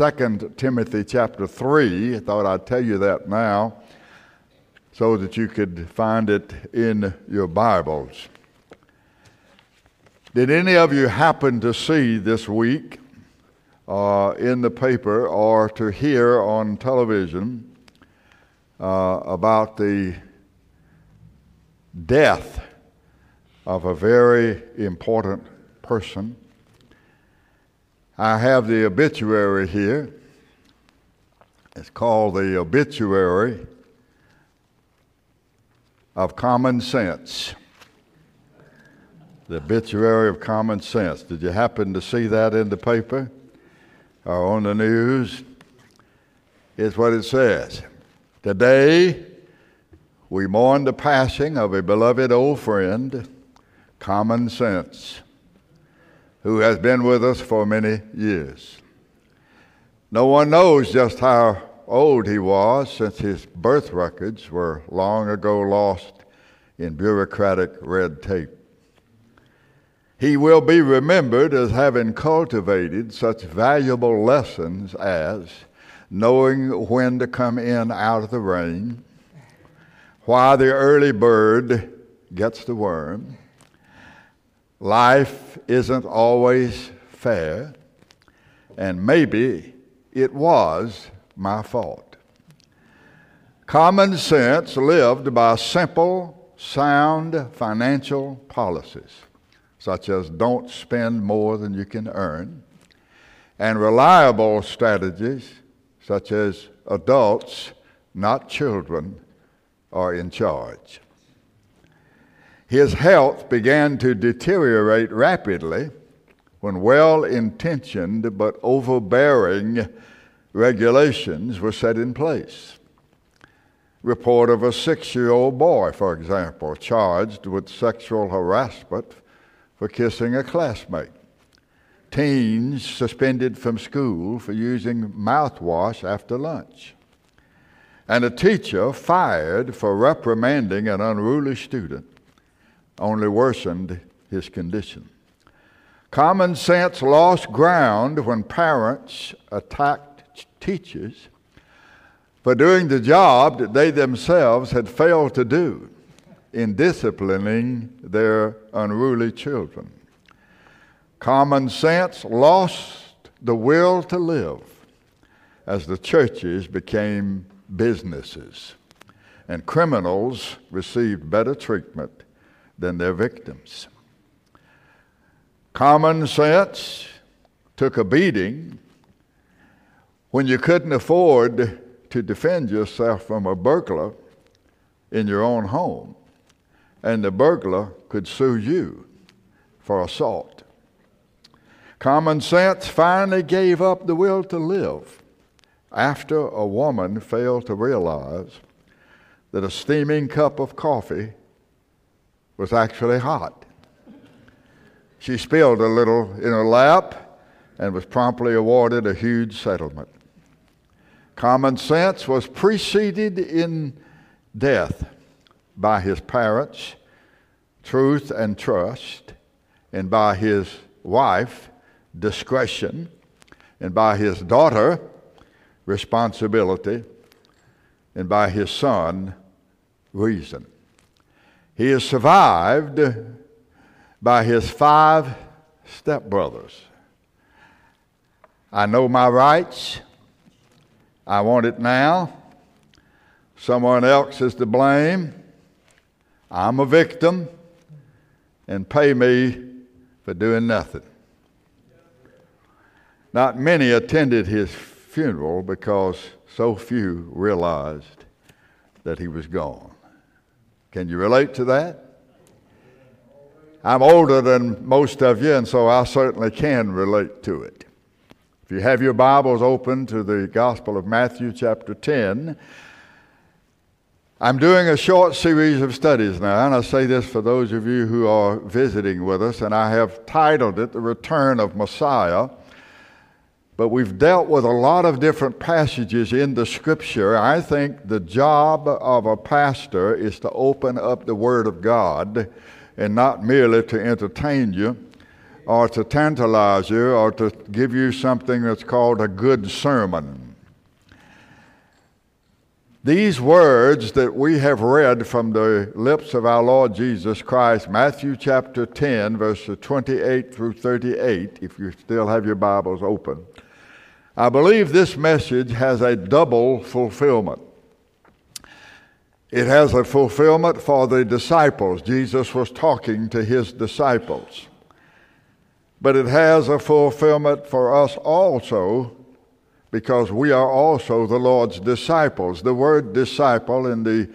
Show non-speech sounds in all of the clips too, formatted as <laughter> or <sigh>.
2 Timothy chapter 3. I thought I'd tell you that now so that you could find it in your Bibles. Did any of you happen to see this week uh, in the paper or to hear on television uh, about the death of a very important person? I have the obituary here. It's called the Obituary of Common Sense. The Obituary of Common Sense. Did you happen to see that in the paper or on the news? Here's what it says Today, we mourn the passing of a beloved old friend, Common Sense who has been with us for many years. No one knows just how old he was since his birth records were long ago lost in bureaucratic red tape. He will be remembered as having cultivated such valuable lessons as knowing when to come in out of the rain, why the early bird gets the worm, Life isn't always fair, and maybe it was my fault. Common sense lived by simple, sound financial policies, such as don't spend more than you can earn, and reliable strategies, such as adults, not children, are in charge. His health began to deteriorate rapidly when well intentioned but overbearing regulations were set in place. Report of a six year old boy, for example, charged with sexual harassment for kissing a classmate. Teens suspended from school for using mouthwash after lunch. And a teacher fired for reprimanding an unruly student only worsened his condition. Common sense lost ground when parents attacked teachers for doing the job that they themselves had failed to do in disciplining their unruly children. Common sense lost the will to live as the churches became businesses and criminals received better treatment than their victims. Common sense took a beating when you couldn't afford to defend yourself from a burglar in your own home, and the burglar could sue you for assault. Common sense finally gave up the will to live after a woman failed to realize that a steaming cup of coffee was actually hot. She spilled a little in her lap and was promptly awarded a huge settlement. Common sense was preceded in death by his parents, truth and trust, and by his wife, discretion, and by his daughter, responsibility, and by his son, reason. He is survived by his five stepbrothers. I know my rights. I want it now. Someone else is to blame. I'm a victim. And pay me for doing nothing. Not many attended his funeral because so few realized that he was gone. Can you relate to that? I'm older than most of you, and so I certainly can relate to it. If you have your Bibles open to the Gospel of Matthew, chapter 10, I'm doing a short series of studies now, and I say this for those of you who are visiting with us, and I have titled it The Return of Messiah but we've dealt with a lot of different passages in the scripture. I think the job of a pastor is to open up the Word of God and not merely to entertain you, or to tantalize you or to give you something that's called a good sermon. These words that we have read from the lips of our Lord Jesus Christ, Matthew chapter 10, verses 28 through 38, if you still have your Bibles open, I believe this message has a double fulfillment. It has a fulfillment for the disciples. Jesus was talking to his disciples. But it has a fulfillment for us also because we are also the Lord's disciples. The word disciple in the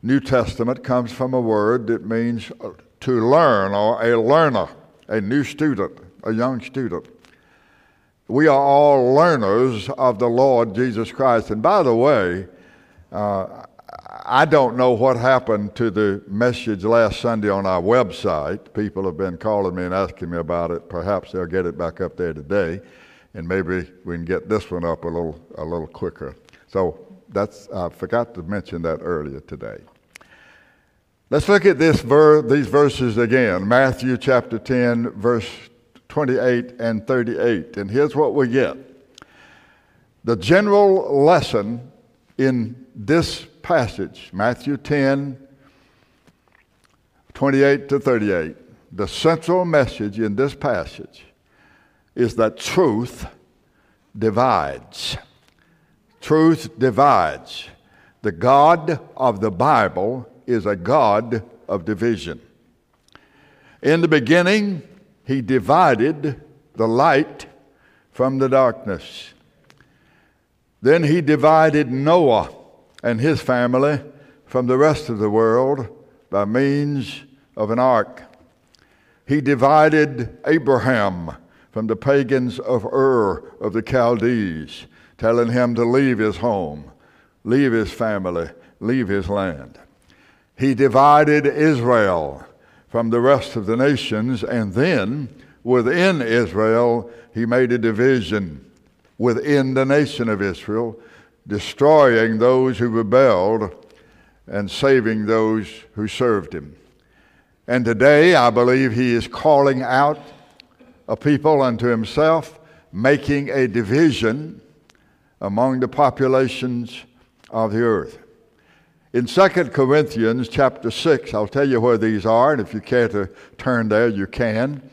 New Testament comes from a word that means to learn or a learner, a new student, a young student. We are all learners of the Lord Jesus Christ. And by the way, uh, I don't know what happened to the message last Sunday on our website. People have been calling me and asking me about it. Perhaps they'll get it back up there today and maybe we can get this one up a little, a little quicker. So that's, I forgot to mention that earlier today. Let's look at this ver- these verses again Matthew chapter 10, verse 28 and 38. And here's what we get the general lesson in this passage, Matthew 10, 28 to 38. The central message in this passage is that truth divides. Truth divides. The God of the Bible is a God of division. In the beginning, he divided the light from the darkness. Then he divided Noah and his family from the rest of the world by means of an ark. He divided Abraham from the pagans of Ur of the Chaldees, telling him to leave his home, leave his family, leave his land. He divided Israel from the rest of the nations, and then within Israel, he made a division within the nation of Israel, destroying those who rebelled and saving those who served him. And today, I believe he is calling out a people unto himself, making a division among the populations of the earth. In 2 Corinthians chapter 6, I'll tell you where these are, and if you care to turn there, you can.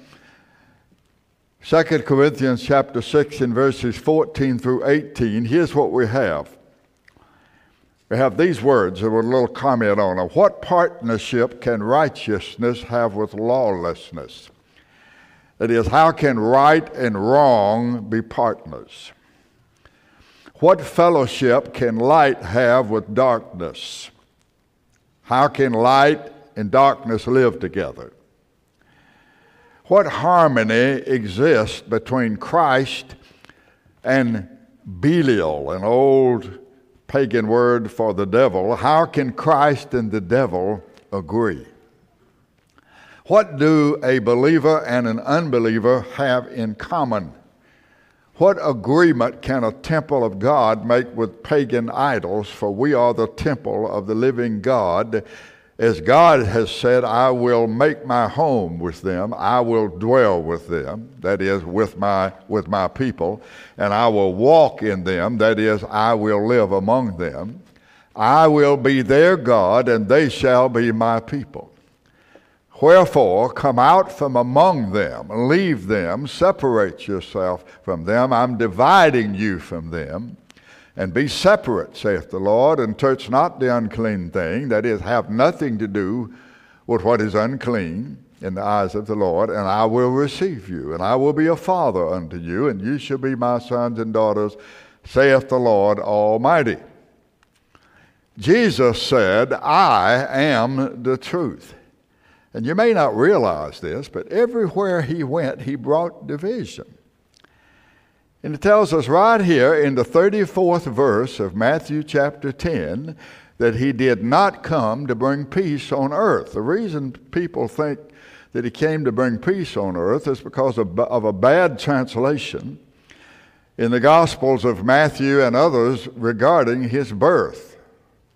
2 Corinthians chapter 6 in verses 14 through 18, here's what we have. We have these words with a little comment on them. What partnership can righteousness have with lawlessness? That is, how can right and wrong be partners? What fellowship can light have with darkness? How can light and darkness live together? What harmony exists between Christ and Belial, an old pagan word for the devil? How can Christ and the devil agree? What do a believer and an unbeliever have in common? What agreement can a temple of God make with pagan idols? For we are the temple of the living God. As God has said, I will make my home with them, I will dwell with them, that is, with my, with my people, and I will walk in them, that is, I will live among them. I will be their God, and they shall be my people. Wherefore, come out from among them, leave them, separate yourself from them. I'm dividing you from them. And be separate, saith the Lord, and touch not the unclean thing, that is, have nothing to do with what is unclean in the eyes of the Lord, and I will receive you, and I will be a father unto you, and you shall be my sons and daughters, saith the Lord Almighty. Jesus said, I am the truth. And you may not realize this, but everywhere he went, he brought division. And it tells us right here in the 34th verse of Matthew chapter 10 that he did not come to bring peace on earth. The reason people think that he came to bring peace on earth is because of, of a bad translation in the Gospels of Matthew and others regarding his birth.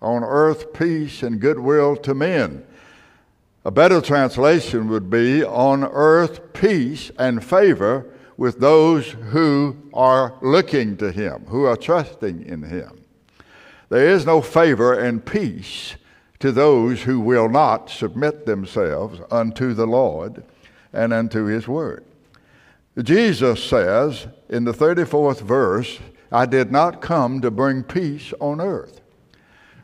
On earth, peace and goodwill to men. A better translation would be on earth peace and favor with those who are looking to Him, who are trusting in Him. There is no favor and peace to those who will not submit themselves unto the Lord and unto His Word. Jesus says in the 34th verse, I did not come to bring peace on earth.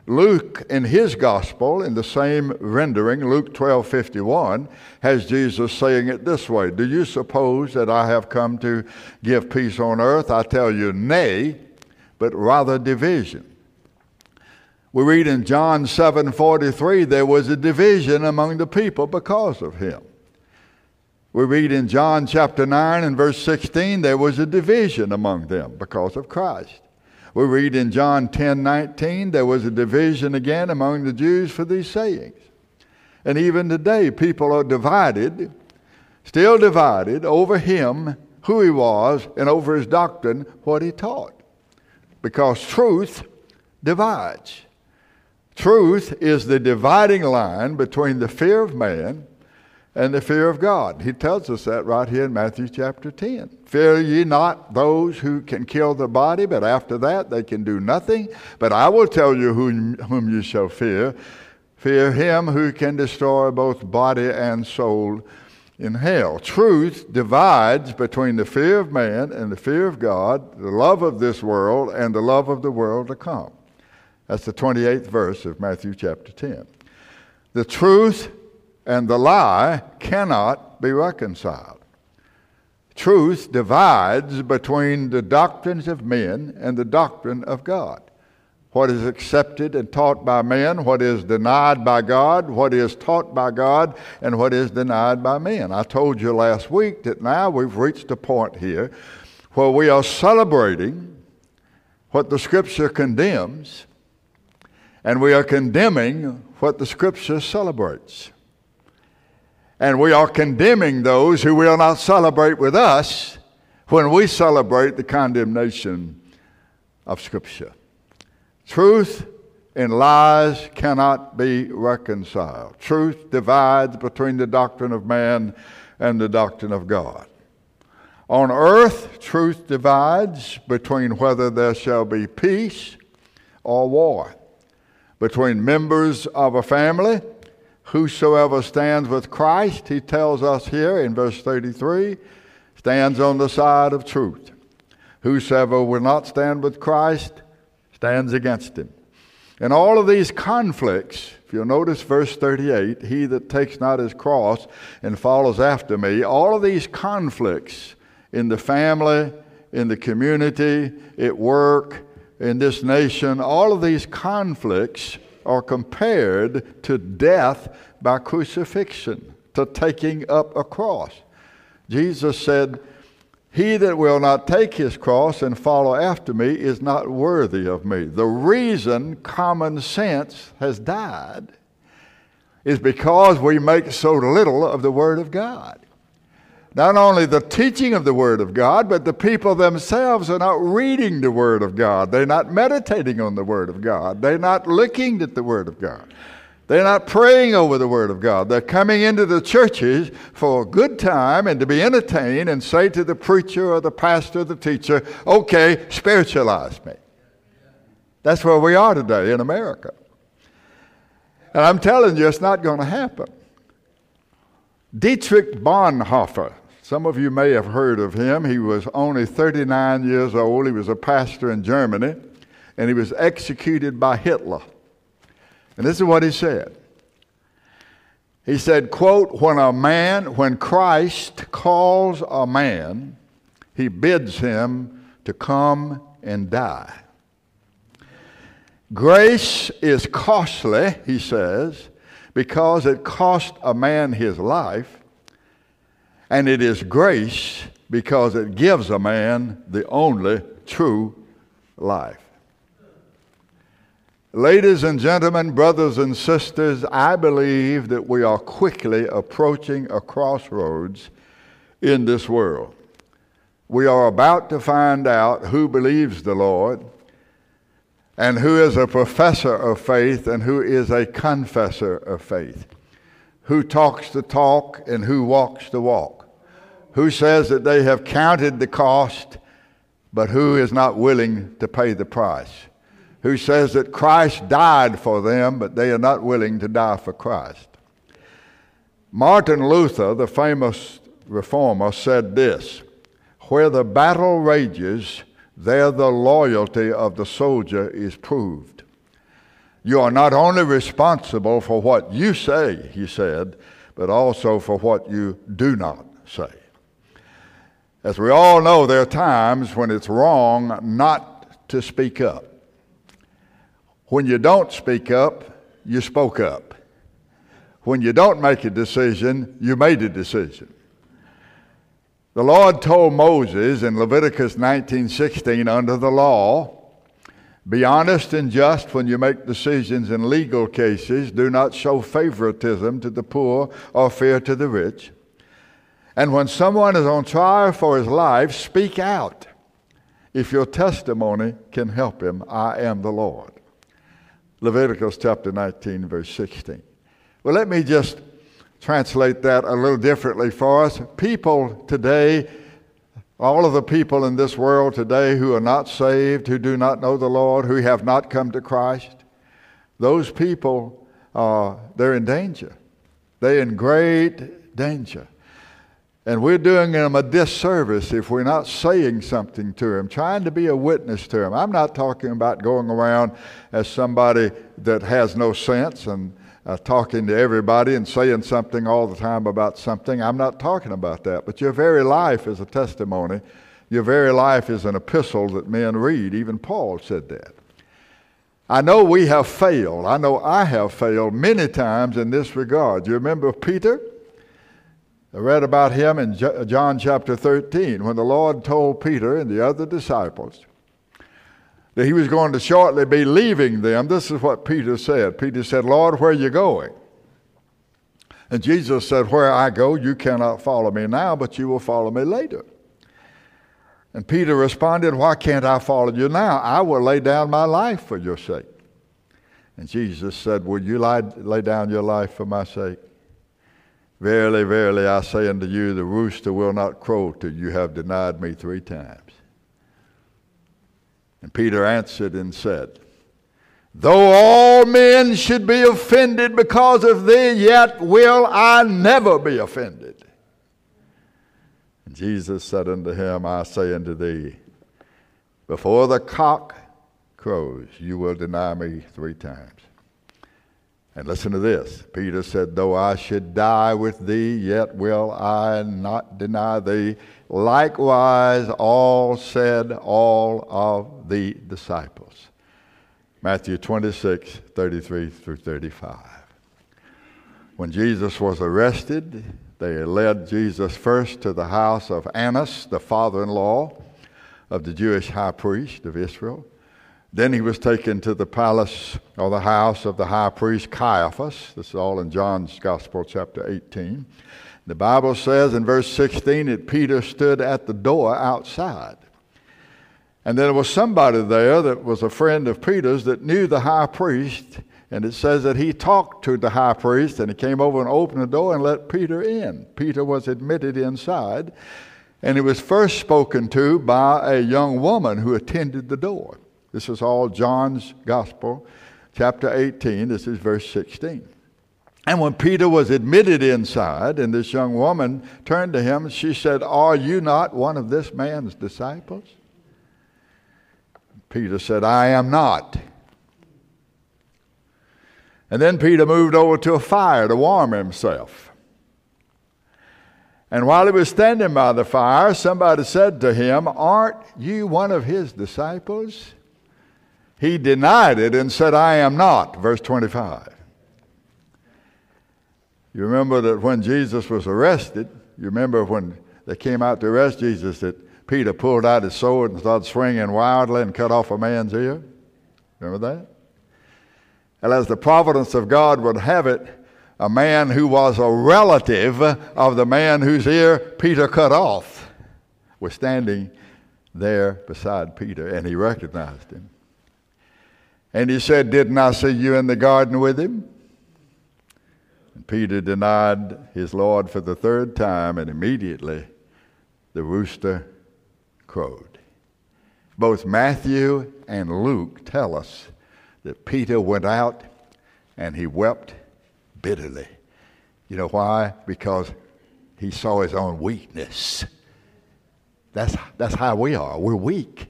Luke, in his gospel, in the same rendering, Luke 12 51, has Jesus saying it this way Do you suppose that I have come to give peace on earth? I tell you, nay, but rather division. We read in John 7 43, there was a division among the people because of him. We read in John chapter 9 and verse 16, there was a division among them because of Christ. We read in John 10 19, there was a division again among the Jews for these sayings. And even today, people are divided, still divided over him, who he was, and over his doctrine, what he taught. Because truth divides. Truth is the dividing line between the fear of man and the fear of God. He tells us that right here in Matthew chapter 10. Fear ye not those who can kill the body, but after that they can do nothing. But I will tell you whom, whom you shall fear. Fear him who can destroy both body and soul in hell. Truth divides between the fear of man and the fear of God, the love of this world and the love of the world to come. That's the 28th verse of Matthew chapter 10. The truth and the lie cannot be reconciled. Truth divides between the doctrines of men and the doctrine of God. What is accepted and taught by men, what is denied by God, what is taught by God, and what is denied by men. I told you last week that now we've reached a point here where we are celebrating what the Scripture condemns, and we are condemning what the Scripture celebrates. And we are condemning those who will not celebrate with us when we celebrate the condemnation of Scripture. Truth and lies cannot be reconciled. Truth divides between the doctrine of man and the doctrine of God. On earth, truth divides between whether there shall be peace or war, between members of a family Whosoever stands with Christ, he tells us here in verse 33, stands on the side of truth. Whosoever will not stand with Christ stands against him. In all of these conflicts, if you'll notice verse 38, he that takes not his cross and follows after me, all of these conflicts in the family, in the community, at work, in this nation, all of these conflicts are compared to death by crucifixion, to taking up a cross. Jesus said, He that will not take his cross and follow after me is not worthy of me. The reason common sense has died is because we make so little of the Word of God not only the teaching of the Word of God, but the people themselves are not reading the Word of God. They're not meditating on the Word of God. They're not looking at the Word of God. They're not praying over the Word of God. They're coming into the churches for a good time and to be entertained and say to the preacher or the pastor or the teacher, okay, spiritualize me. That's where we are today in America. And I'm telling you, it's not going to happen. Dietrich Bonhoeffer some of you may have heard of him. He was only 39 years old. He was a pastor in Germany, and he was executed by Hitler. And this is what he said. He said, quote, when a man, when Christ calls a man, he bids him to come and die. Grace is costly, he says, because it cost a man his life and it is grace because it gives a man the only true life. Ladies and gentlemen, brothers and sisters, I believe that we are quickly approaching a crossroads in this world. We are about to find out who believes the Lord and who is a professor of faith and who is a confessor of faith who talks the talk and who walks the walk? Who says that they have counted the cost, but who is not willing to pay the price? Who says that Christ died for them, but they are not willing to die for Christ? Martin Luther, the famous reformer, said this Where the battle rages, there the loyalty of the soldier is proved. You are not only responsible for what you say, he said, but also for what you do not say. As we all know, there are times when it's wrong not to speak up. When you don't speak up, you spoke up. When you don't make a decision, you made a decision. The Lord told Moses in Leviticus 19:16 under the law, be honest and just when you make decisions in legal cases. Do not show favoritism to the poor or fear to the rich. And when someone is on trial for his life, speak out. If your testimony can help him, I am the Lord. Leviticus chapter 19, verse 16. Well, let me just translate that a little differently for us. People today, all of the people in this world today who are not saved, who do not know the Lord, who have not come to Christ, those people, uh, they're in danger. They're in great danger. And we're doing them a disservice if we're not saying something to them, trying to be a witness to them. I'm not talking about going around as somebody that has no sense and uh, talking to everybody and saying something all the time about something. I'm not talking about that. But your very life is a testimony. Your very life is an epistle that men read. Even Paul said that. I know we have failed. I know I have failed many times in this regard. Do you remember Peter? I read about him in John chapter 13 when the Lord told Peter and the other disciples that he was going to shortly be leaving them. This is what Peter said. Peter said, Lord, where are you going? And Jesus said, Where I go, you cannot follow me now, but you will follow me later. And Peter responded, Why can't I follow you now? I will lay down my life for your sake. And Jesus said, Will you lie, lay down your life for my sake? Verily, verily, I say unto you, the rooster will not crow till you have denied me three times. And Peter answered and said, Though all men should be offended because of thee, yet will I never be offended. And Jesus said unto him, I say unto thee, before the cock crows, you will deny me three times. And listen to this. Peter said, Though I should die with thee, yet will I not deny thee. Likewise, all said all of the disciples. Matthew 26, 33 through 35. When Jesus was arrested, they led Jesus first to the house of Annas, the father in law of the Jewish high priest of Israel. Then he was taken to the palace or the house of the high priest Caiaphas. This is all in John's Gospel, chapter 18. The Bible says in verse 16 that Peter stood at the door outside. And there was somebody there that was a friend of Peter's that knew the high priest. And it says that he talked to the high priest and he came over and opened the door and let Peter in. Peter was admitted inside. And he was first spoken to by a young woman who attended the door. This is all John's Gospel, chapter 18. This is verse 16. And when Peter was admitted inside, and this young woman turned to him, she said, Are you not one of this man's disciples? Peter said, I am not. And then Peter moved over to a fire to warm himself. And while he was standing by the fire, somebody said to him, Aren't you one of his disciples? He denied it and said, I am not. Verse 25. You remember that when Jesus was arrested, you remember when they came out to arrest Jesus that Peter pulled out his sword and started swinging wildly and cut off a man's ear? Remember that? And as the providence of God would have it, a man who was a relative of the man whose ear Peter cut off was standing there beside Peter, and he recognized him. And he said, Didn't I see you in the garden with him? And Peter denied his Lord for the third time, and immediately the rooster crowed. Both Matthew and Luke tell us that Peter went out and he wept bitterly. You know why? Because he saw his own weakness. That's, that's how we are. We're weak.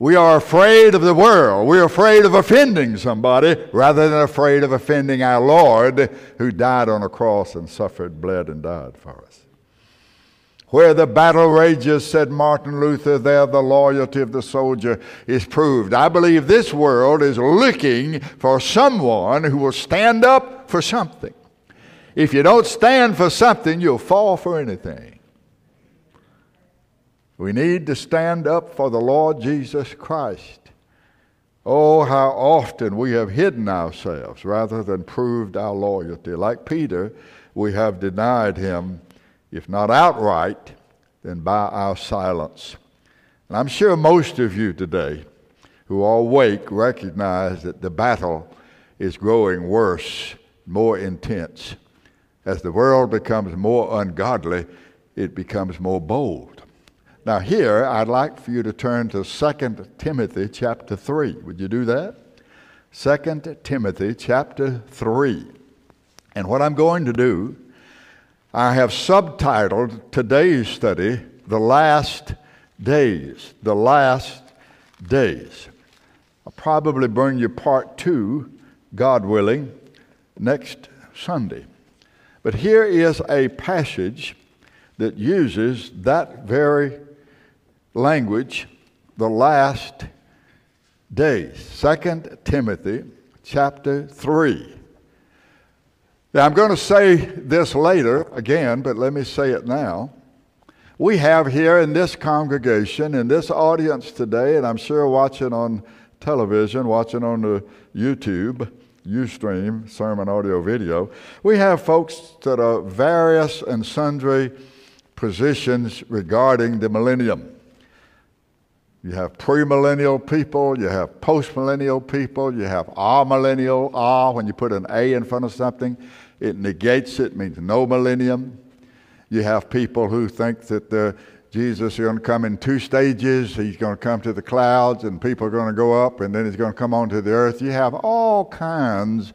We are afraid of the world. We're afraid of offending somebody rather than afraid of offending our Lord who died on a cross and suffered, bled, and died for us. Where the battle rages, said Martin Luther, there the loyalty of the soldier is proved. I believe this world is looking for someone who will stand up for something. If you don't stand for something, you'll fall for anything. We need to stand up for the Lord Jesus Christ. Oh, how often we have hidden ourselves rather than proved our loyalty. Like Peter, we have denied him if not outright, then by our silence. And I'm sure most of you today who are awake recognize that the battle is growing worse, more intense. As the world becomes more ungodly, it becomes more bold. Now, here, I'd like for you to turn to 2 Timothy chapter 3. Would you do that? 2 Timothy chapter 3. And what I'm going to do I have subtitled today's study, The Last Days. The Last Days. I'll probably bring you part two, God willing, next Sunday. But here is a passage that uses that very language, the last days. 2 Timothy chapter 3. Now, I'm going to say this later again, but let me say it now. We have here in this congregation, in this audience today, and I'm sure watching on television, watching on the YouTube, Ustream, sermon audio video, we have folks that are various and sundry positions regarding the millennium. You have premillennial people, you have postmillennial people, you have amillennial, ah, when you put an A in front of something, it negates it, means no millennium. You have people who think that the, Jesus is going to come in two stages. He's going to come to the clouds, and people are going to go up, and then he's going to come onto the earth. You have all kinds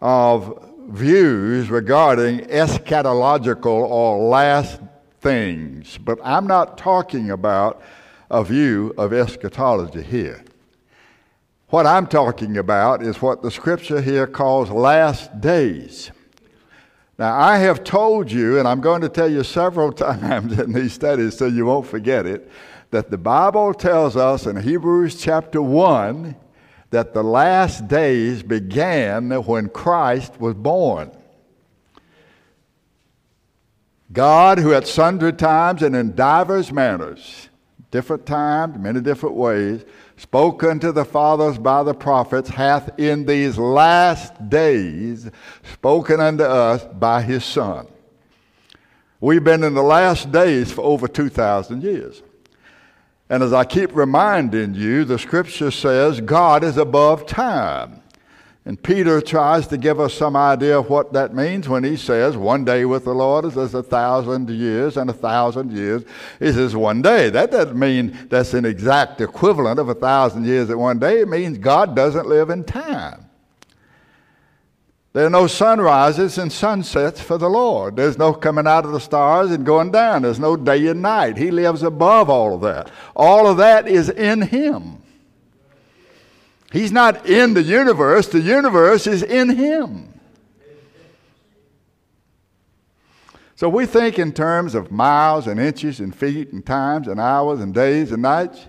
of views regarding eschatological or last things. But I'm not talking about a view of eschatology here. What I'm talking about is what the scripture here calls last days. Now, I have told you, and I'm going to tell you several <laughs> times in these studies so you won't forget it, that the Bible tells us in Hebrews chapter 1 that the last days began when Christ was born. God, who at sundry times and in divers manners different times, many different ways, spoken to the fathers by the prophets, hath in these last days spoken unto us by his Son. We've been in the last days for over 2,000 years. And as I keep reminding you, the scripture says God is above time. And Peter tries to give us some idea of what that means when he says, One day with the Lord is as a thousand years, and a thousand years is as one day. That doesn't mean that's an exact equivalent of a thousand years at one day. It means God doesn't live in time. There are no sunrises and sunsets for the Lord. There's no coming out of the stars and going down. There's no day and night. He lives above all of that. All of that is in Him. He's not in the universe, the universe is in him. So we think in terms of miles and inches and feet and times and hours and days and nights.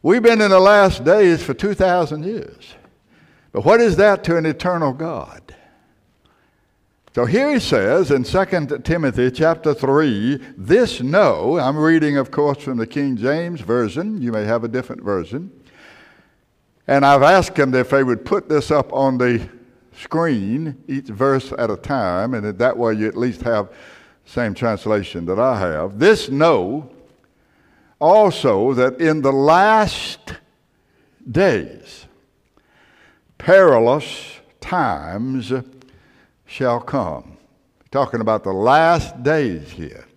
We've been in the last days for 2,000 years. But what is that to an eternal God? So here he says in 2 Timothy chapter 3, this know, I'm reading, of course, from the King James Version. You may have a different version. And I've asked them if they would put this up on the screen, each verse at a time, and that way you at least have the same translation that I have. This know also that in the last days, perilous times shall come. Talking about the last days here.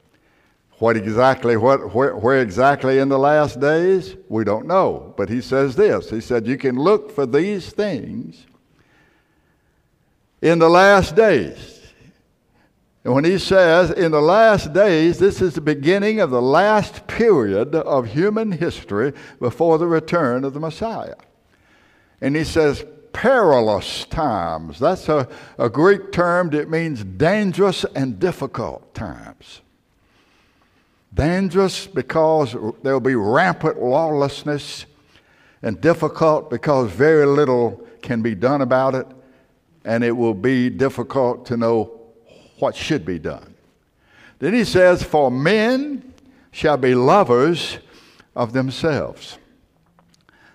What exactly, what, where, where exactly in the last days? We don't know. But he says this He said, You can look for these things in the last days. And when he says in the last days, this is the beginning of the last period of human history before the return of the Messiah. And he says, perilous times. That's a, a Greek term that means dangerous and difficult times. Dangerous because there will be rampant lawlessness, and difficult because very little can be done about it, and it will be difficult to know what should be done. Then he says, For men shall be lovers of themselves.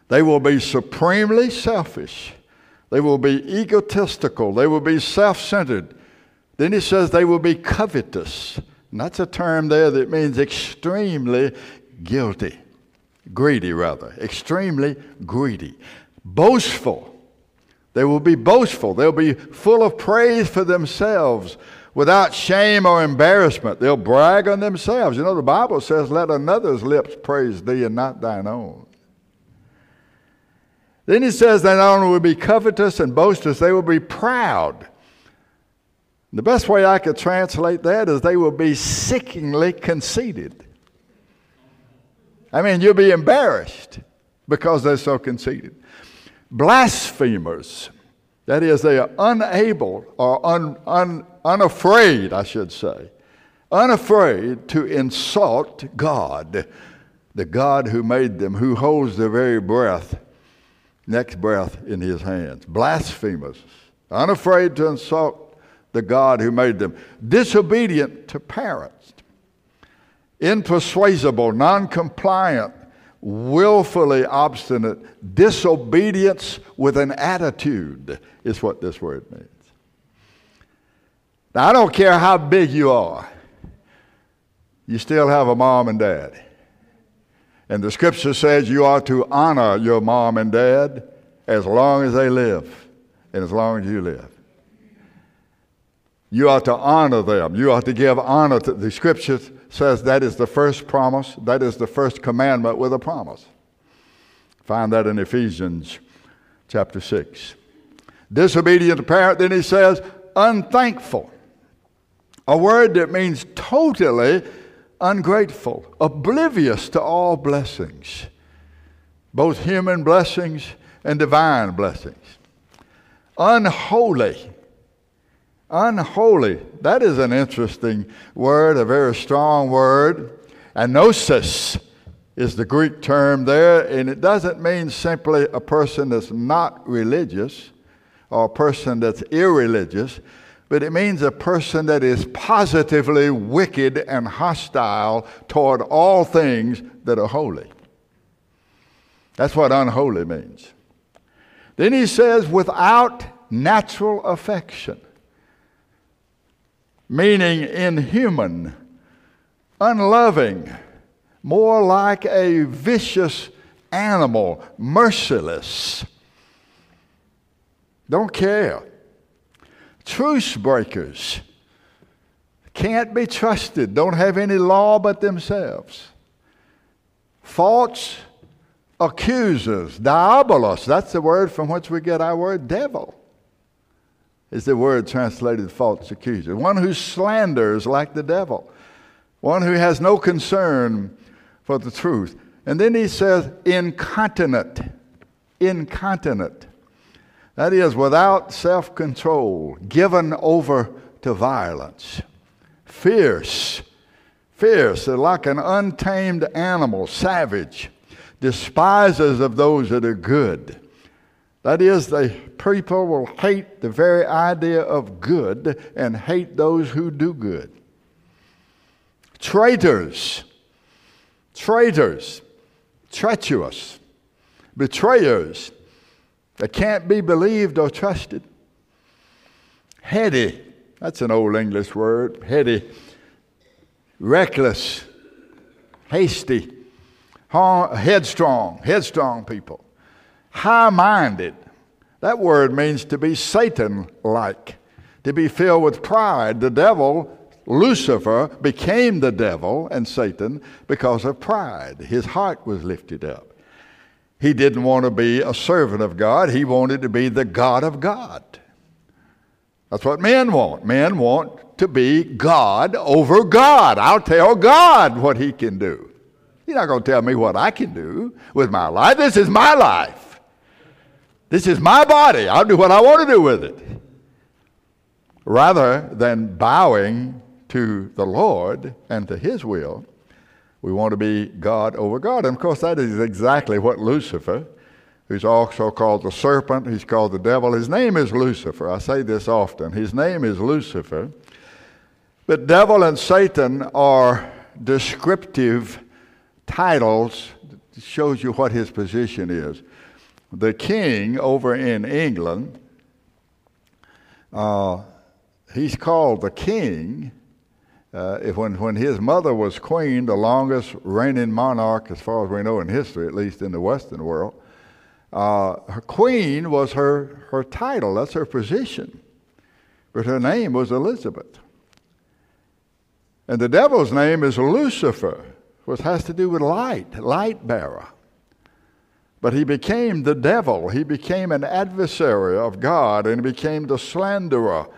They will be supremely selfish. They will be egotistical. They will be self centered. Then he says they will be covetous. And that's a term there that means extremely guilty. Greedy, rather. Extremely greedy. Boastful. They will be boastful. They'll be full of praise for themselves without shame or embarrassment. They'll brag on themselves. You know, the Bible says, Let another's lips praise thee and not thine own. Then he says they not only will be covetous and boasters, they will be proud. The best way I could translate that is they will be sickeningly conceited. I mean, you'll be embarrassed because they're so conceited. Blasphemers, that is, they are unable or un, un, unafraid, I should say, unafraid to insult God, the God who made them, who holds their very breath, next breath in his hands. Blasphemers, unafraid to insult the God who made them, disobedient to parents, impersuasible, non compliant, willfully obstinate, disobedience with an attitude is what this word means. Now, I don't care how big you are, you still have a mom and dad. And the scripture says you are to honor your mom and dad as long as they live and as long as you live. You are to honor them. You are to give honor to the scripture says that is the first promise, that is the first commandment with a promise. Find that in Ephesians chapter 6. Disobedient parent, then he says, unthankful. A word that means totally ungrateful, oblivious to all blessings, both human blessings and divine blessings. Unholy Unholy. That is an interesting word, a very strong word. Anosis is the Greek term there, and it doesn't mean simply a person that's not religious or a person that's irreligious, but it means a person that is positively wicked and hostile toward all things that are holy. That's what unholy means. Then he says, without natural affection meaning inhuman, unloving, more like a vicious animal, merciless. Don't care. Truce breakers can't be trusted, don't have any law but themselves. False accusers, diabolos, that's the word from which we get our word devil is the word translated false accuser. One who slanders like the devil, one who has no concern for the truth. And then he says, incontinent. Incontinent. That is, without self control, given over to violence. Fierce. Fierce, like an untamed animal, savage. Despises of those that are good that is, the people will hate the very idea of good and hate those who do good. Traitors, traitors, treacherous, betrayers that can't be believed or trusted. Heady, that's an old English word, heady, reckless, hasty, headstrong, headstrong people high minded. That word means to be Satan like, to be filled with pride. The devil, Lucifer, became the devil and Satan because of pride. His heart was lifted up. He didn't want to be a servant of God, he wanted to be the God of God. That's what men want. Men want to be God over God. I'll tell God what He can do. You're not going to tell me what I can do with my life. This is my life. This is my body. I'll do what I want to do with it. Rather than bowing to the Lord and to His will, we want to be God over God. And of course, that is exactly what Lucifer, who's also called the serpent, he's called the devil, his name is Lucifer. I say this often. His name is Lucifer. But devil and Satan are descriptive titles shows you what his position is. The king over in England, uh, he's called the king. Uh, if when, when his mother was queen, the longest reigning monarch, as far as we know in history, at least in the Western world, uh, her queen was her, her title, that's her position. But her name was Elizabeth. And the devil's name is Lucifer which has to do with light, light bearer. But he became the devil. He became an adversary of God and he became the slanderer,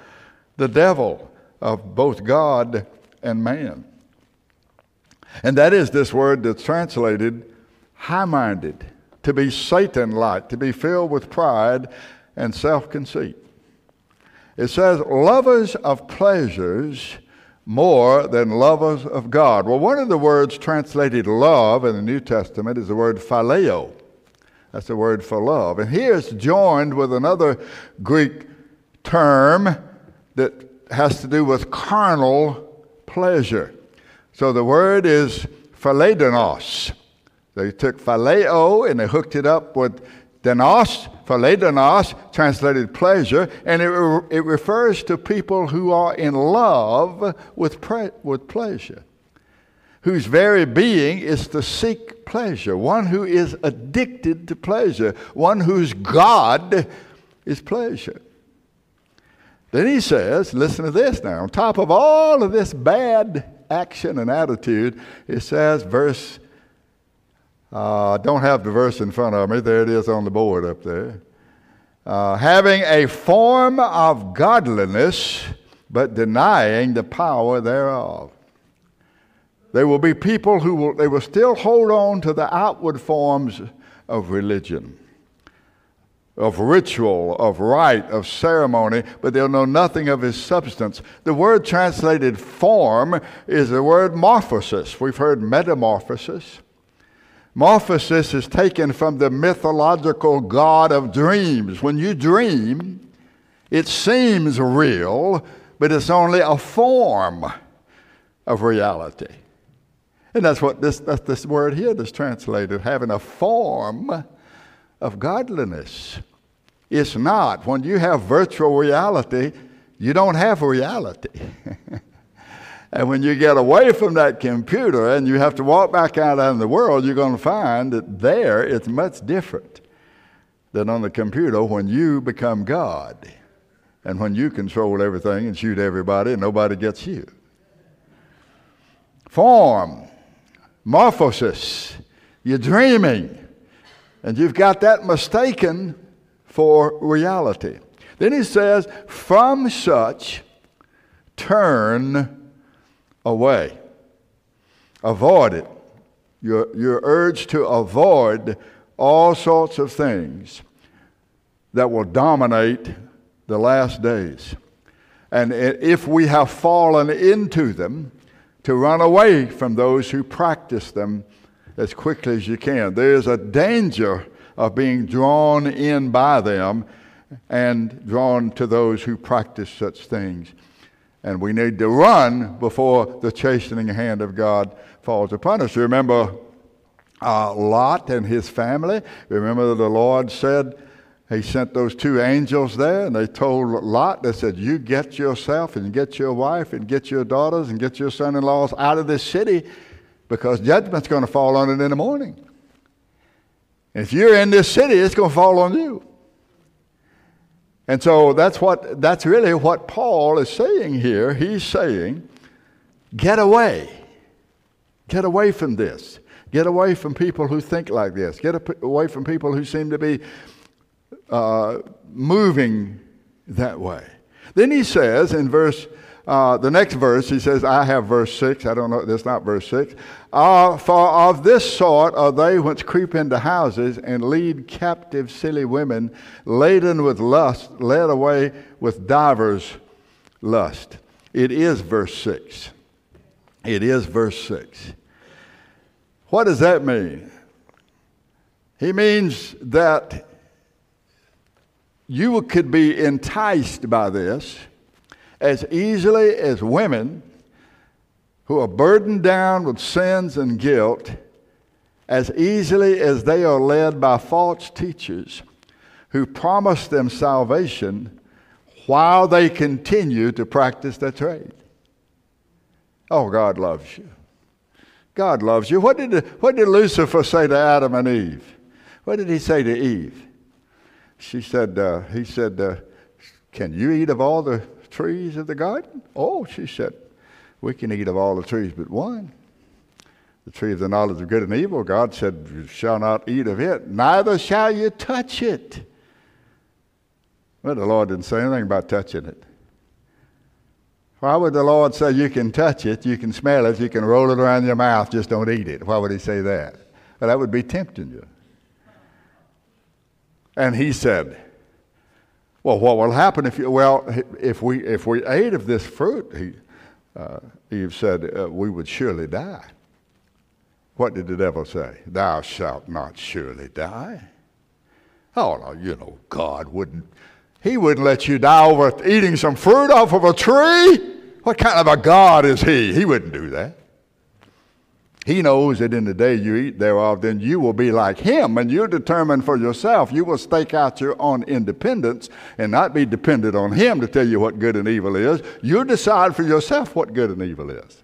the devil of both God and man. And that is this word that's translated high minded, to be Satan like, to be filled with pride and self conceit. It says, lovers of pleasures more than lovers of God. Well, one of the words translated love in the New Testament is the word phileo. That's the word for love. And here it's joined with another Greek term that has to do with carnal pleasure. So the word is philedonos. They took phileo and they hooked it up with denos, philedonos, translated pleasure, and it, it refers to people who are in love with, pre- with pleasure, whose very being is to seek pleasure, one who is addicted to pleasure, one whose God is pleasure. Then he says, listen to this now, on top of all of this bad action and attitude, it says, verse uh, don't have the verse in front of me. There it is on the board up there. Uh, having a form of godliness, but denying the power thereof. There will be people who will, they will still hold on to the outward forms of religion, of ritual, of rite, of ceremony, but they'll know nothing of his substance. The word translated form is the word morphosis. We've heard metamorphosis. Morphosis is taken from the mythological god of dreams. When you dream, it seems real, but it's only a form of reality. And that's what this, that's this word here that's translated having a form of godliness. It's not. When you have virtual reality, you don't have reality. <laughs> And when you get away from that computer and you have to walk back out in the world, you're going to find that there it's much different than on the computer when you become God and when you control everything and shoot everybody and nobody gets you. Form, morphosis, you're dreaming, and you've got that mistaken for reality. Then he says, From such turn away. Avoid it. You're, you're urged to avoid all sorts of things that will dominate the last days. And if we have fallen into them, to run away from those who practice them as quickly as you can. There's a danger of being drawn in by them and drawn to those who practice such things. And we need to run before the chastening hand of God falls upon us. Remember uh, Lot and his family? Remember that the Lord said, he sent those two angels there and they told Lot, they said, You get yourself and get your wife and get your daughters and get your son in laws out of this city because judgment's going to fall on it in the morning. If you're in this city, it's going to fall on you. And so that's what that's really what Paul is saying here. He's saying, get away. Get away from this. Get away from people who think like this. Get away from people who seem to be uh, moving that way. Then he says in verse, uh, the next verse, he says, I have verse 6. I don't know, that's not verse 6. Uh, for of this sort are they which creep into houses and lead captive silly women laden with lust, led away with divers lust. It is verse 6. It is verse 6. What does that mean? He means that you could be enticed by this as easily as women who are burdened down with sins and guilt, as easily as they are led by false teachers who promise them salvation while they continue to practice their trade. Oh, God loves you. God loves you. What did, what did Lucifer say to Adam and Eve? What did he say to Eve? She said, uh, he said, uh, can you eat of all the trees of the garden? Oh, she said, we can eat of all the trees but one. The tree of the knowledge of good and evil, God said, you shall not eat of it, neither shall you touch it. But the Lord didn't say anything about touching it. Why would the Lord say you can touch it, you can smell it, you can roll it around your mouth, just don't eat it? Why would he say that? Well, that would be tempting you. And he said, Well, what will happen if you, well, if we, if we ate of this fruit, he, uh, Eve said, uh, we would surely die. What did the devil say? Thou shalt not surely die. Oh, no, you know, God wouldn't he wouldn't let you die over eating some fruit off of a tree. What kind of a God is he? He wouldn't do that. He knows that in the day you eat thereof, then you will be like him, and you're determined for yourself. You will stake out your own independence and not be dependent on him to tell you what good and evil is. You decide for yourself what good and evil is.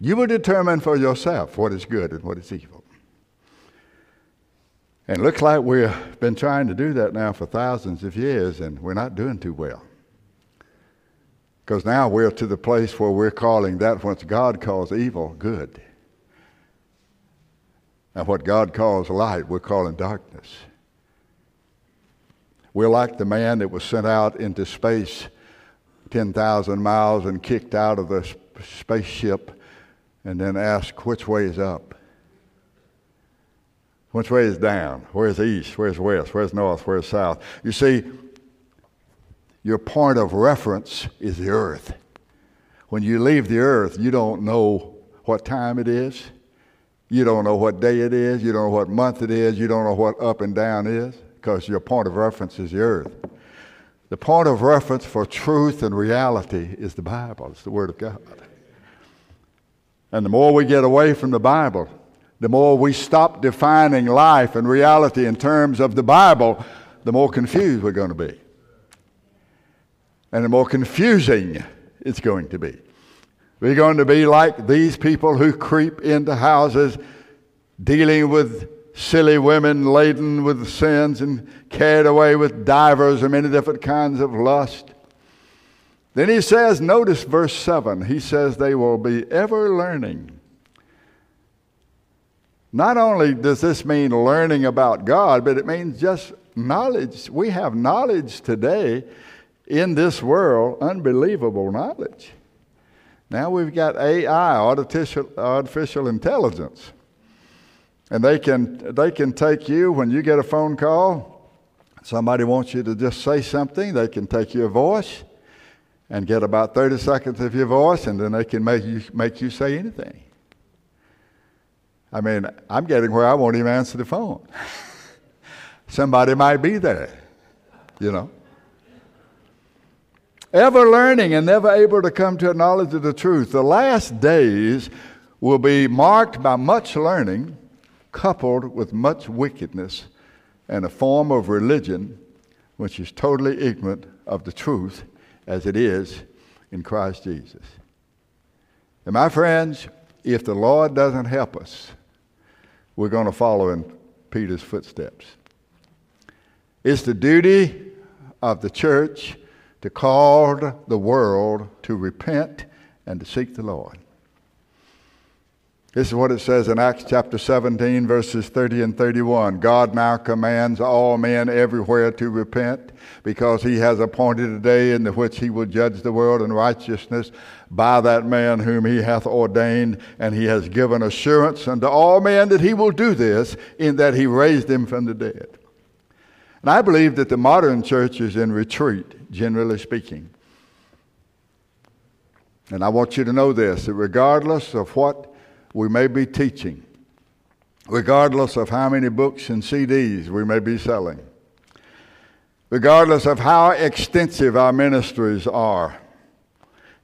You will determine for yourself what is good and what is evil. And it looks like we've been trying to do that now for thousands of years, and we're not doing too well. Because now we're to the place where we're calling that what God calls evil good. And what God calls light, we're calling darkness. We're like the man that was sent out into space 10,000 miles and kicked out of the spaceship and then asked, which way is up? Which way is down? Where's east? Where's west? Where's north? Where's south? You see, your point of reference is the earth. When you leave the earth, you don't know what time it is. You don't know what day it is. You don't know what month it is. You don't know what up and down is because your point of reference is the earth. The point of reference for truth and reality is the Bible, it's the Word of God. And the more we get away from the Bible, the more we stop defining life and reality in terms of the Bible, the more confused we're going to be. And the more confusing it's going to be. We're going to be like these people who creep into houses dealing with silly women laden with sins and carried away with divers and many different kinds of lust. Then he says, notice verse 7, he says, they will be ever learning not only does this mean learning about God, but it means just knowledge. We have knowledge today in this world, unbelievable knowledge. Now we've got AI, artificial, artificial intelligence. And they can, they can take you when you get a phone call, somebody wants you to just say something, they can take your voice and get about 30 seconds of your voice, and then they can make you, make you say anything. I mean, I'm getting where I won't even answer the phone. <laughs> Somebody might be there, you know. Ever learning and never able to come to a knowledge of the truth. The last days will be marked by much learning coupled with much wickedness and a form of religion which is totally ignorant of the truth as it is in Christ Jesus. And my friends, if the Lord doesn't help us, we're going to follow in Peter's footsteps. It's the duty of the church to call the world to repent and to seek the Lord. This is what it says in Acts chapter 17, verses 30 and 31. God now commands all men everywhere to repent, because he has appointed a day in the which he will judge the world in righteousness by that man whom he hath ordained, and he has given assurance unto all men that he will do this, in that he raised him from the dead. And I believe that the modern church is in retreat, generally speaking. And I want you to know this that regardless of what we may be teaching, regardless of how many books and CDs we may be selling, regardless of how extensive our ministries are.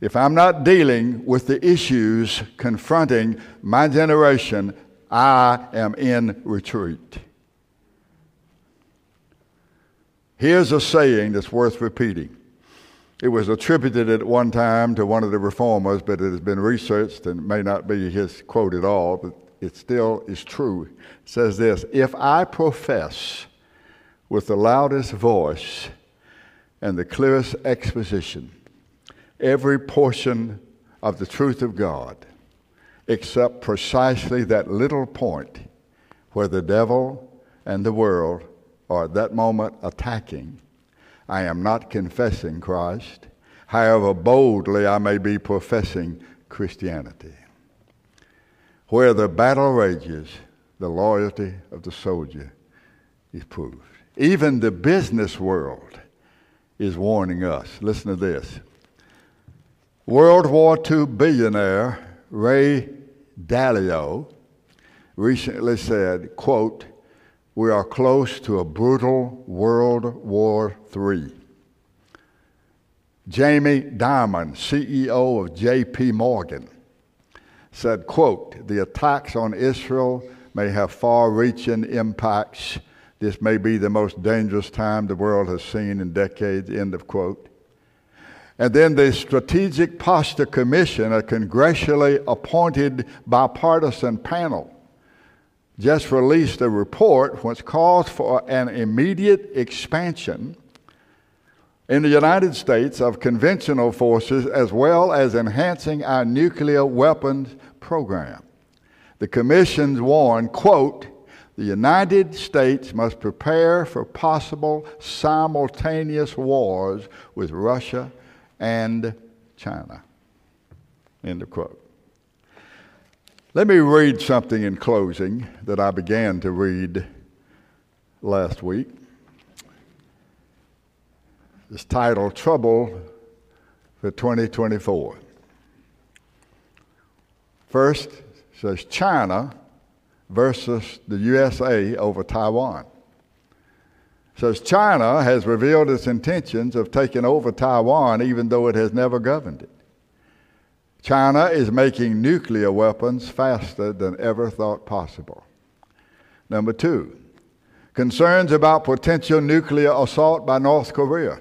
If I'm not dealing with the issues confronting my generation, I am in retreat. Here's a saying that's worth repeating. It was attributed at one time to one of the reformers, but it has been researched and may not be his quote at all, but it still is true. It says this If I profess with the loudest voice and the clearest exposition every portion of the truth of God, except precisely that little point where the devil and the world are at that moment attacking, I am not confessing Christ, however boldly I may be professing Christianity. Where the battle rages, the loyalty of the soldier is proved. Even the business world is warning us. Listen to this. World War II billionaire Ray Dalio recently said, quote, we are close to a brutal World War III. Jamie Dimon, CEO of JP Morgan, said, quote, the attacks on Israel may have far-reaching impacts. This may be the most dangerous time the world has seen in decades, end of quote. And then the Strategic Posture Commission, a congressionally appointed bipartisan panel, just released a report which calls for an immediate expansion in the United States of conventional forces as well as enhancing our nuclear weapons program. The commissions warn, quote, the United States must prepare for possible simultaneous wars with Russia and China. End of quote. Let me read something in closing that I began to read last week. It's titled Trouble for 2024. First, says China versus the USA over Taiwan. It says China has revealed its intentions of taking over Taiwan even though it has never governed it. China is making nuclear weapons faster than ever thought possible. Number two, concerns about potential nuclear assault by North Korea.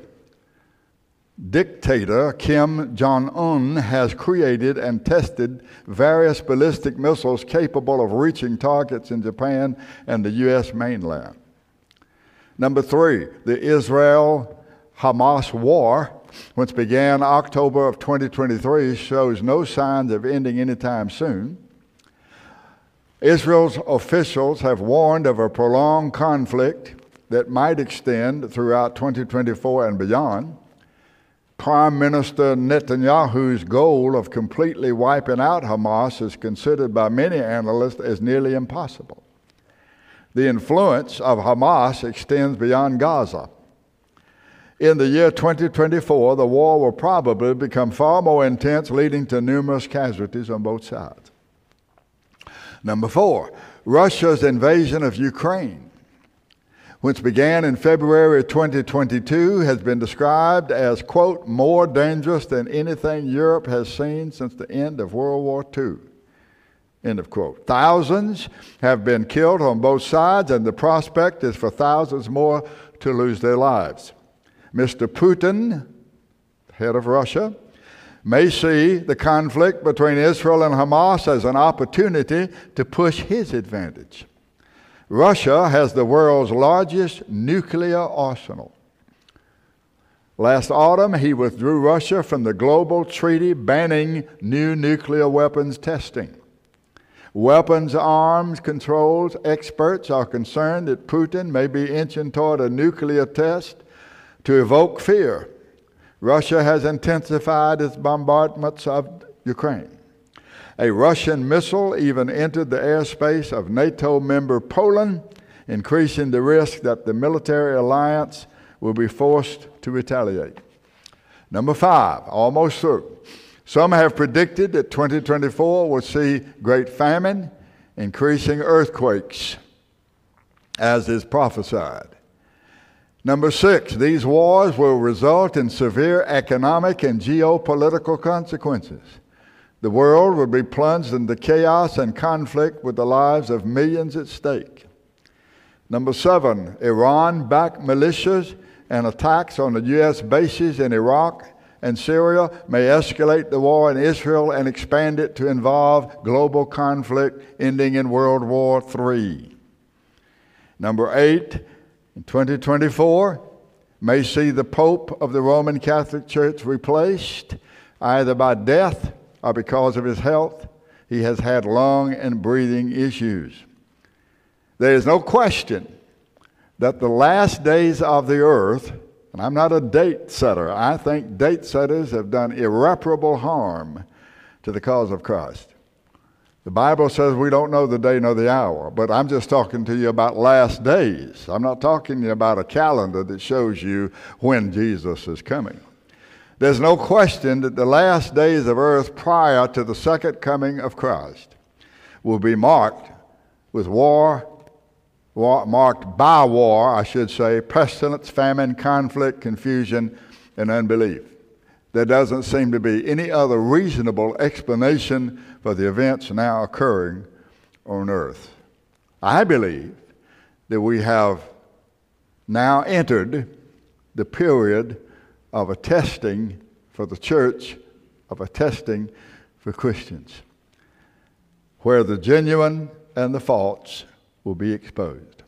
Dictator Kim Jong un has created and tested various ballistic missiles capable of reaching targets in Japan and the U.S. mainland. Number three, the Israel Hamas war which began October of 2023, shows no signs of ending anytime soon. Israel's officials have warned of a prolonged conflict that might extend throughout 2024 and beyond. Prime Minister Netanyahu's goal of completely wiping out Hamas is considered by many analysts as nearly impossible. The influence of Hamas extends beyond Gaza. In the year 2024, the war will probably become far more intense, leading to numerous casualties on both sides. Number four, Russia's invasion of Ukraine, which began in February 2022, has been described as, quote, more dangerous than anything Europe has seen since the end of World War II. End of quote. Thousands have been killed on both sides, and the prospect is for thousands more to lose their lives. Mr. Putin, head of Russia, may see the conflict between Israel and Hamas as an opportunity to push his advantage. Russia has the world's largest nuclear arsenal. Last autumn, he withdrew Russia from the global treaty banning new nuclear weapons testing. Weapons arms controls experts are concerned that Putin may be inching toward a nuclear test to evoke fear. Russia has intensified its bombardments of Ukraine. A Russian missile even entered the airspace of NATO member Poland, increasing the risk that the military alliance will be forced to retaliate. Number five, almost through. Some have predicted that 2024 will see great famine, increasing earthquakes, as is prophesied. Number six, these wars will result in severe economic and geopolitical consequences. The world will be plunged into chaos and conflict with the lives of millions at stake. Number seven, Iran backed militias and attacks on the U.S. bases in Iraq and Syria may escalate the war in Israel and expand it to involve global conflict ending in World War III. Number eight, in 2024, may see the Pope of the Roman Catholic Church replaced either by death or because of his health. He has had lung and breathing issues. There is no question that the last days of the earth, and I'm not a date setter, I think date setters have done irreparable harm to the cause of Christ. The Bible says we don't know the day nor the hour, but I'm just talking to you about last days. I'm not talking to you about a calendar that shows you when Jesus is coming. There's no question that the last days of earth prior to the second coming of Christ will be marked with war war, marked by war, I should say, pestilence, famine, conflict, confusion, and unbelief. There doesn't seem to be any other reasonable explanation for the events now occurring on earth. I believe that we have now entered the period of a testing for the church, of a testing for Christians, where the genuine and the false will be exposed.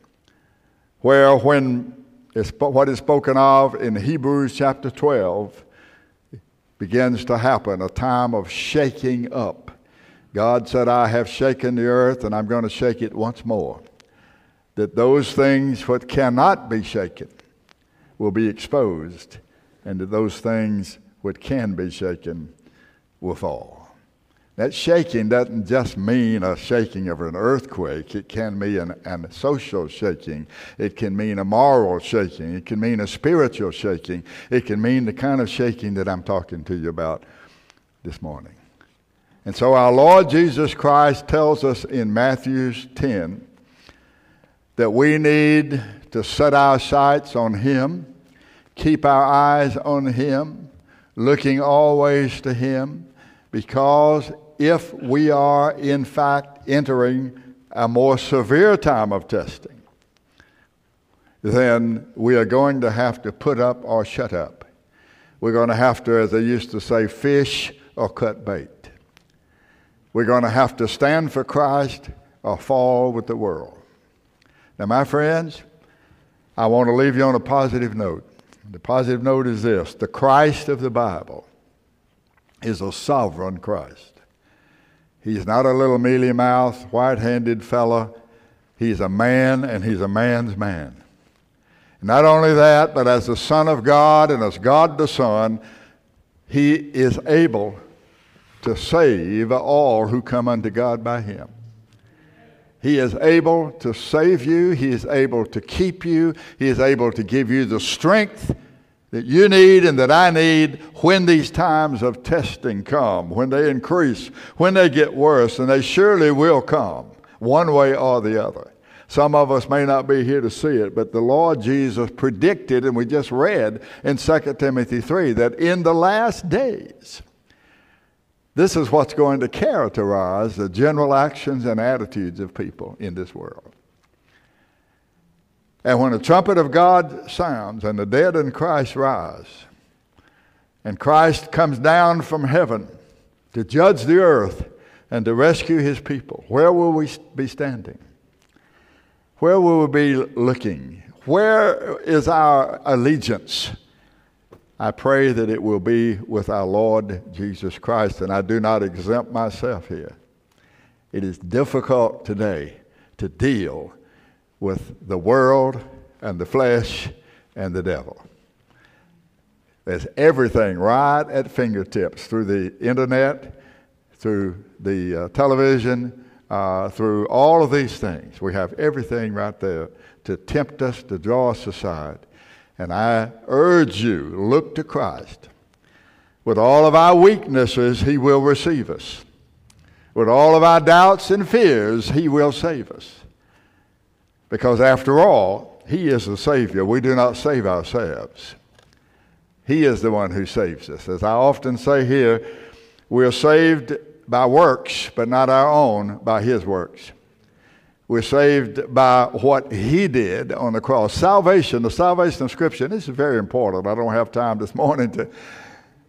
Where, when it's, what is spoken of in Hebrews chapter 12 begins to happen, a time of shaking up. God said, I have shaken the earth and I'm going to shake it once more. That those things what cannot be shaken will be exposed, and that those things what can be shaken will fall. That shaking doesn't just mean a shaking of an earthquake. It can mean an, a social shaking. It can mean a moral shaking. It can mean a spiritual shaking. It can mean the kind of shaking that I'm talking to you about this morning. And so our Lord Jesus Christ tells us in Matthew 10 that we need to set our sights on Him, keep our eyes on Him, looking always to Him, because if we are, in fact, entering a more severe time of testing, then we are going to have to put up or shut up. We're going to have to, as they used to say, fish or cut bait. We're going to have to stand for Christ or fall with the world. Now, my friends, I want to leave you on a positive note. The positive note is this the Christ of the Bible is a sovereign Christ. He's not a little mealy mouthed, white handed fellow. He's a man, and he's a man's man. Not only that, but as the Son of God and as God the Son, he is able to save all who come unto God by him. He is able to save you. He is able to keep you. He is able to give you the strength that you need and that I need when these times of testing come, when they increase, when they get worse, and they surely will come, one way or the other. Some of us may not be here to see it, but the Lord Jesus predicted, and we just read in 2 Timothy 3, that in the last days, this is what's going to characterize the general actions and attitudes of people in this world. And when the trumpet of God sounds and the dead in Christ rise, and Christ comes down from heaven to judge the earth and to rescue his people, where will we be standing? where will we be looking? Where is our allegiance? I pray that it will be with our Lord Jesus Christ, and I do not exempt myself here. It is difficult today to deal with the world and the flesh and the devil. There's everything right at fingertips through the internet, through the uh, television, uh, through all of these things. We have everything right there to tempt us, to draw us aside. And I urge you, look to Christ. With all of our weaknesses, He will receive us. With all of our doubts and fears, He will save us. Because after all, He is the Savior. We do not save ourselves. He is the one who saves us. As I often say here, we are saved by works, but not our own, by His works. We're saved by what He did on the cross. Salvation, the salvation of Scripture, this is very important. I don't have time this morning to,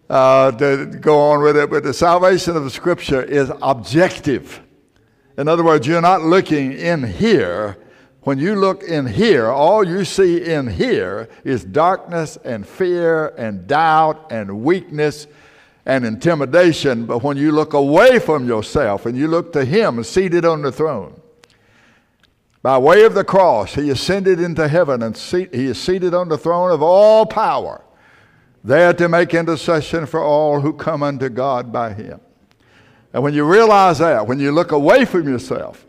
uh, to go on with it, but the salvation of the Scripture is objective. In other words, you're not looking in here. When you look in here, all you see in here is darkness and fear and doubt and weakness and intimidation. But when you look away from yourself and you look to Him seated on the throne, by way of the cross, he ascended into heaven and seat, he is seated on the throne of all power, there to make intercession for all who come unto God by him. And when you realize that, when you look away from yourself,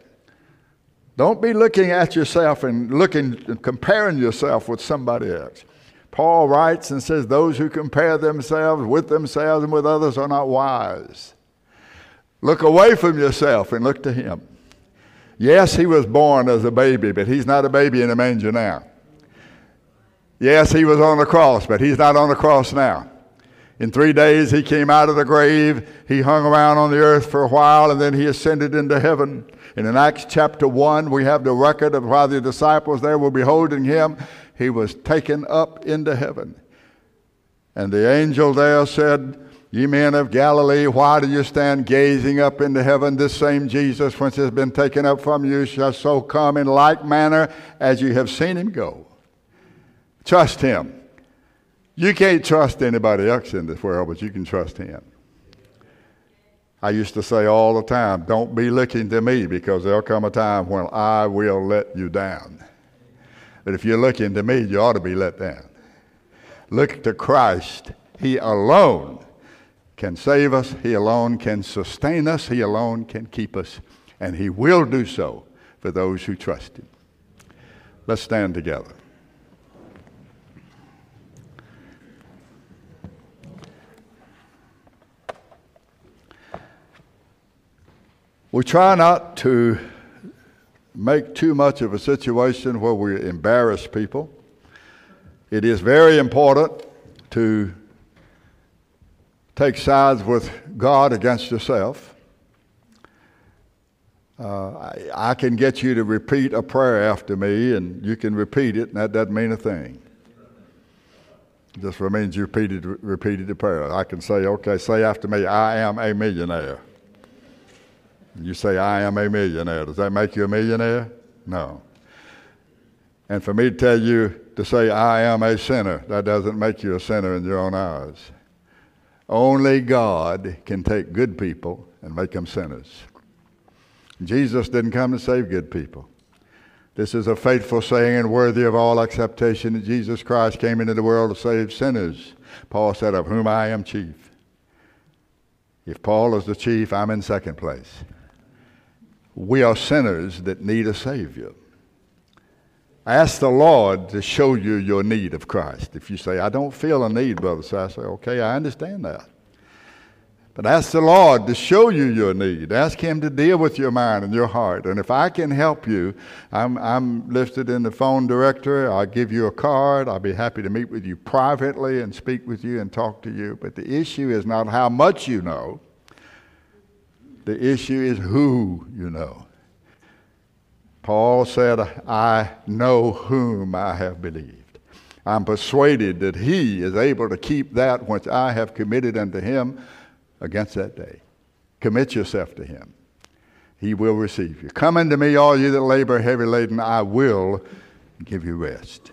don't be looking at yourself and looking and comparing yourself with somebody else. Paul writes and says, Those who compare themselves with themselves and with others are not wise. Look away from yourself and look to him. Yes, he was born as a baby, but he's not a baby in a manger now. Yes, he was on the cross, but he's not on the cross now. In three days, he came out of the grave. He hung around on the earth for a while, and then he ascended into heaven. And in Acts chapter 1, we have the record of while the disciples there were beholding him, he was taken up into heaven. And the angel there said, Ye men of Galilee, why do you stand gazing up into heaven? This same Jesus, whence has been taken up from you, shall so come in like manner as you have seen him go. Trust him. You can't trust anybody else in this world, but you can trust him. I used to say all the time, don't be looking to me because there'll come a time when I will let you down. But if you're looking to me, you ought to be let down. Look to Christ. He alone can save us, He alone can sustain us, He alone can keep us, and He will do so for those who trust Him. Let's stand together. We try not to make too much of a situation where we embarrass people. It is very important to take sides with God against yourself. Uh, I, I, can get you to repeat a prayer after me, and you can repeat it, and that doesn't mean a thing. It just means you repeated, repeated the prayer. I can say, okay, say after me, I am a millionaire. You say, I am a millionaire. Does that make you a millionaire? No. And for me to tell you to say, I am a sinner, that doesn't make you a sinner in your own eyes. Only God can take good people and make them sinners. Jesus didn't come to save good people. This is a faithful saying and worthy of all acceptation that Jesus Christ came into the world to save sinners. Paul said, Of whom I am chief. If Paul is the chief, I'm in second place. We are sinners that need a Savior. Ask the Lord to show you your need of Christ. If you say, I don't feel a need, Brother So I say, okay, I understand that. But ask the Lord to show you your need. Ask Him to deal with your mind and your heart. And if I can help you, I'm, I'm listed in the phone directory. I'll give you a card. I'll be happy to meet with you privately and speak with you and talk to you. But the issue is not how much you know, the issue is who you know. Paul said, I know whom I have believed. I'm persuaded that he is able to keep that which I have committed unto him against that day. Commit yourself to him. he will receive you. Come unto me, all you that labor heavy laden, I will give you rest.